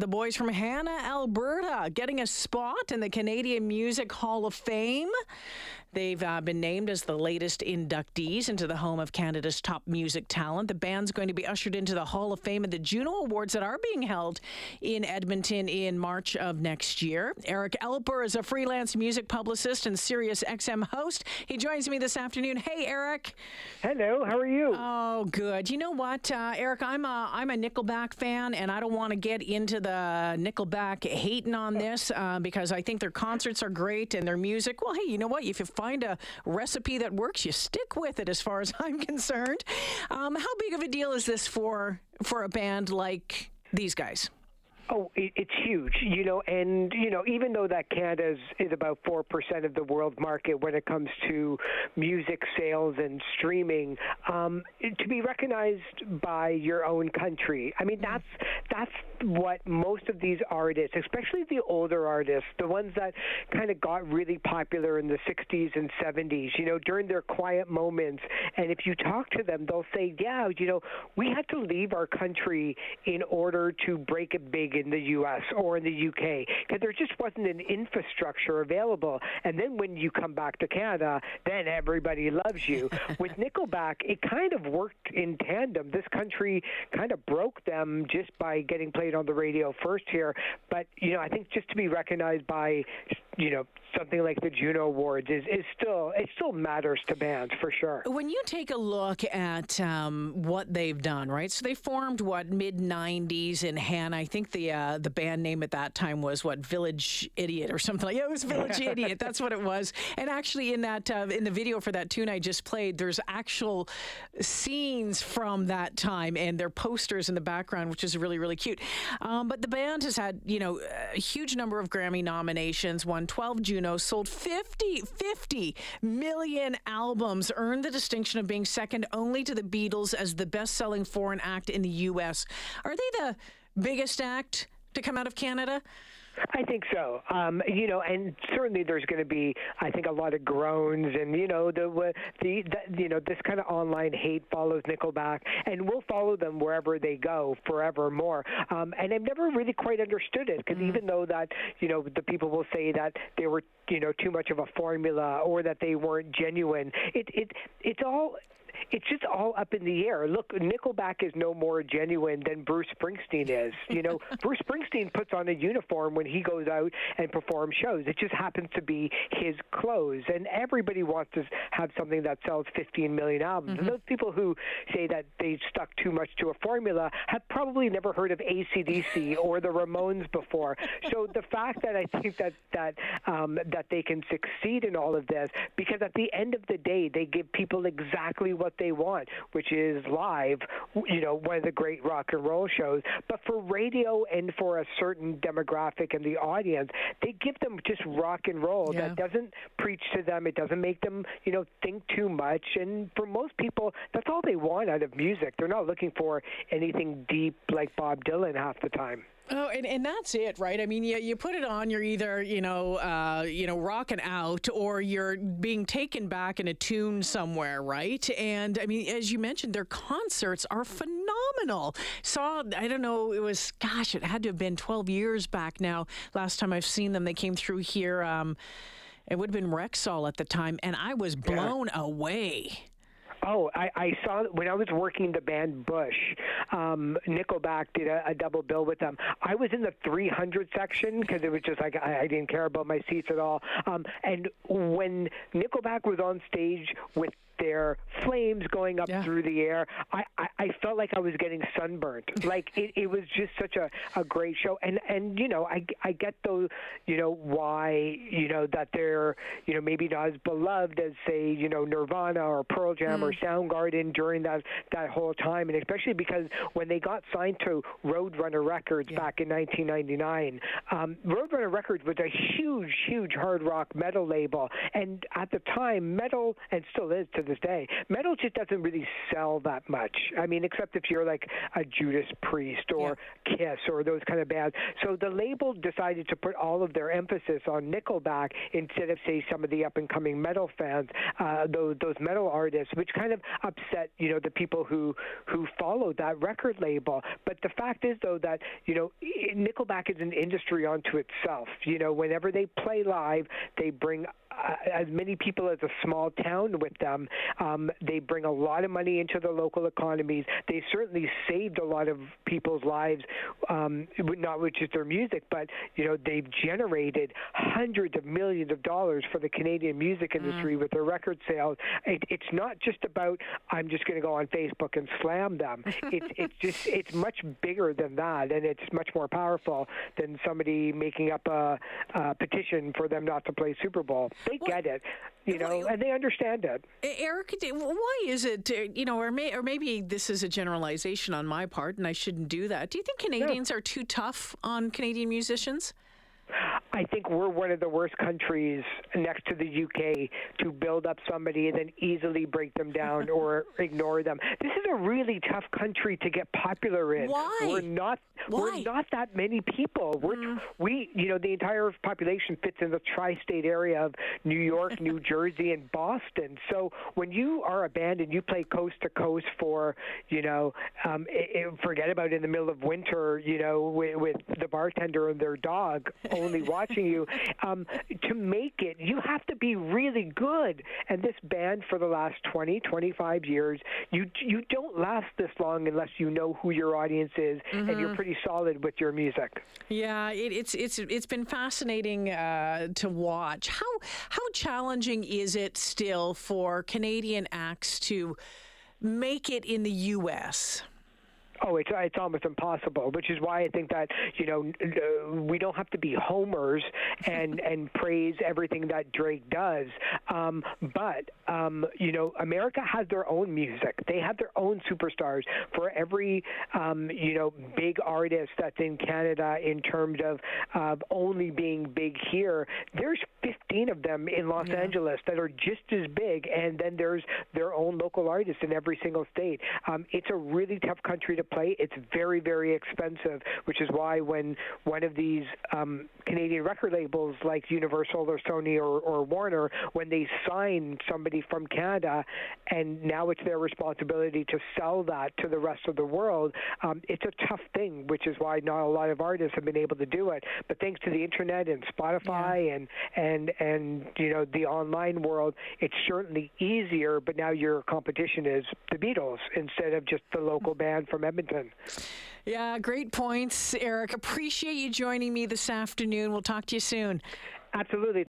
the boys from Hanna, Alberta, getting a spot in the Canadian Music Hall of Fame. They've uh, been named as the latest inductees into the home of Canada's top music talent. The band's going to be ushered into the Hall of Fame and the Juno Awards that are being held in Edmonton in March of next year. Eric Alper is a freelance music publicist and Sirius XM host. He joins me this afternoon. Hey, Eric. Hello. How are you? Oh, good. You know what, uh, Eric? I'm a I'm a Nickelback fan, and I don't want to get into the Nickelback hating on this uh, because I think their concerts are great and their music. Well, hey, you know what? If you find a recipe that works, you stick with it. As far as I'm concerned, um, how big of a deal is this for for a band like these guys? Oh, it, it's huge, you know, and you know, even though that Canada is, is about four percent of the world market when it comes to music sales and streaming, um, to be recognized by your own country, I mean, that's that's what most of these artists, especially the older artists, the ones that kind of got really popular in the '60s and '70s, you know, during their quiet moments, and if you talk to them, they'll say, "Yeah, you know, we had to leave our country in order to break it big." In the U.S. or in the UK because there just wasn't an infrastructure available. And then when you come back to Canada, then everybody loves you. With Nickelback, it kind of worked in tandem. This country kind of broke them just by getting played on the radio first here. But you know, I think just to be recognized by you know something like the Juno Awards is, is still it still matters to bands for sure. When you take a look at um, what they've done, right? So they formed what mid '90s in Hanna. I think the uh, the band name at that time was what Village Idiot or something like. Yeah, it was Village Idiot. That's what it was. And actually, in that uh, in the video for that tune I just played, there's actual scenes from that time and their posters in the background, which is really really cute. Um, but the band has had you know a huge number of Grammy nominations, won 12 Juno, sold 50 50 million albums, earned the distinction of being second only to the Beatles as the best-selling foreign act in the U.S. Are they the biggest act to come out of Canada? I think so. Um, you know, and certainly there's going to be, I think, a lot of groans, and you know, the the, the you know this kind of online hate follows Nickelback, and will follow them wherever they go forevermore. Um, and I've never really quite understood it because mm-hmm. even though that you know the people will say that they were you know too much of a formula or that they weren't genuine, it it it's all it's just all up in the air. Look, Nickelback is no more genuine than Bruce Springsteen is. You know, Bruce Springsteen puts on a uniform when he goes out and performs shows. It just happens to be his clothes, and everybody wants to have something that sells 15 million albums. Mm-hmm. And those people who say that they stuck too much to a formula have probably never heard of ACDC or the Ramones before. So the fact that I think that that um, that they can succeed in all of this, because at the end of the day, they give people exactly what they want, which is live, you know, one of the great rock and roll shows. But for radio and for a certain demographic and the audience, they give them just rock and roll yeah. that doesn't preach to them. It doesn't make them, you know, think too much. And for most people, that's all they want out of music. They're not looking for anything deep like Bob Dylan half the time. Oh, and, and that's it, right? I mean, you, you put it on, you're either, you know, uh, you know, rocking out or you're being taken back in a tune somewhere, right? And I mean, as you mentioned, their concerts are phenomenal. Saw, I don't know, it was, gosh, it had to have been 12 years back now. Last time I've seen them, they came through here. Um, it would have been Rexall at the time, and I was blown yeah. away. Oh, I, I saw when I was working the band Bush. Um, Nickelback did a, a double bill with them. I was in the 300 section because it was just like I, I didn't care about my seats at all. Um, and when Nickelback was on stage with their flames going up yeah. through the air. I, I, I felt like I was getting sunburned. like it, it was just such a, a great show. And and you know I, I get those you know why you know that they're you know maybe not as beloved as say you know Nirvana or Pearl Jam mm. or Soundgarden during that that whole time, and especially because when they got signed to Roadrunner Records yeah. back in 1999, um, Roadrunner Records was a huge huge hard rock metal label, and at the time metal and still is to this day. Metal just doesn't really sell that much. I mean, except if you're like a Judas Priest or yeah. Kiss or those kind of bands. So the label decided to put all of their emphasis on Nickelback instead of say some of the up and coming metal fans, uh, those those metal artists, which kind of upset you know the people who who followed that record label. But the fact is though that you know Nickelback is an industry unto itself. You know, whenever they play live, they bring as many people as a small town with them. Um, they bring a lot of money into the local economies. They certainly saved a lot of people's lives, um, not with just their music, but you know they've generated hundreds of millions of dollars for the Canadian music mm. industry mm. with their record sales. It, it's not just about I'm just going to go on Facebook and slam them. it's it's just it's much bigger than that, and it's much more powerful than somebody making up a, a petition for them not to play Super Bowl. They well, get it, you know, well, and they understand it. Eric, why is it, you know, or, may, or maybe this is a generalization on my part, and I shouldn't do that. Do you think Canadians are too tough on Canadian musicians? I think we're one of the worst countries next to the UK to build up somebody and then easily break them down or ignore them. This is a really tough country to get popular in. Why? We're not Why? we're not that many people. We're mm. we you know the entire population fits in the tri-state area of New York, New Jersey and Boston. So when you are a band and you play coast to coast for, you know, um, it, it, forget about in the middle of winter, you know, with, with the bartender and their dog only watching you. Um, to make it, you have to be really good. And this band for the last 20, 25 years, you you don't last this long unless you know who your audience is mm-hmm. and you're mm-hmm. pretty solid with your music. Yeah, it, it's it's it's been fascinating uh, to watch. How how challenging is it still for Canadian acts to make it in the U.S.? Oh, it's it's almost impossible, which is why I think that you know uh, we don't have to be homers and and praise everything that Drake does. Um, but um, you know, America has their own music. They have their own superstars for every um, you know big artist that's in Canada in terms of uh, only being big here. There's 15 of them in Los yeah. Angeles that are just as big, and then there's their own local artists in every single state. Um, it's a really tough country to play. It's very, very expensive, which is why when one of these um, Canadian record labels like Universal or Sony or, or Warner, when they sign somebody from Canada, and now it's their responsibility to sell that to the rest of the world, um, it's a tough thing, which is why not a lot of artists have been able to do it. But thanks to the internet and Spotify yeah. and and and you know the online world, it's certainly easier. But now your competition is the Beatles instead of just the local band from Edmonton. Yeah, great points, Eric. Appreciate you joining me this afternoon. We'll talk to you soon. Absolutely.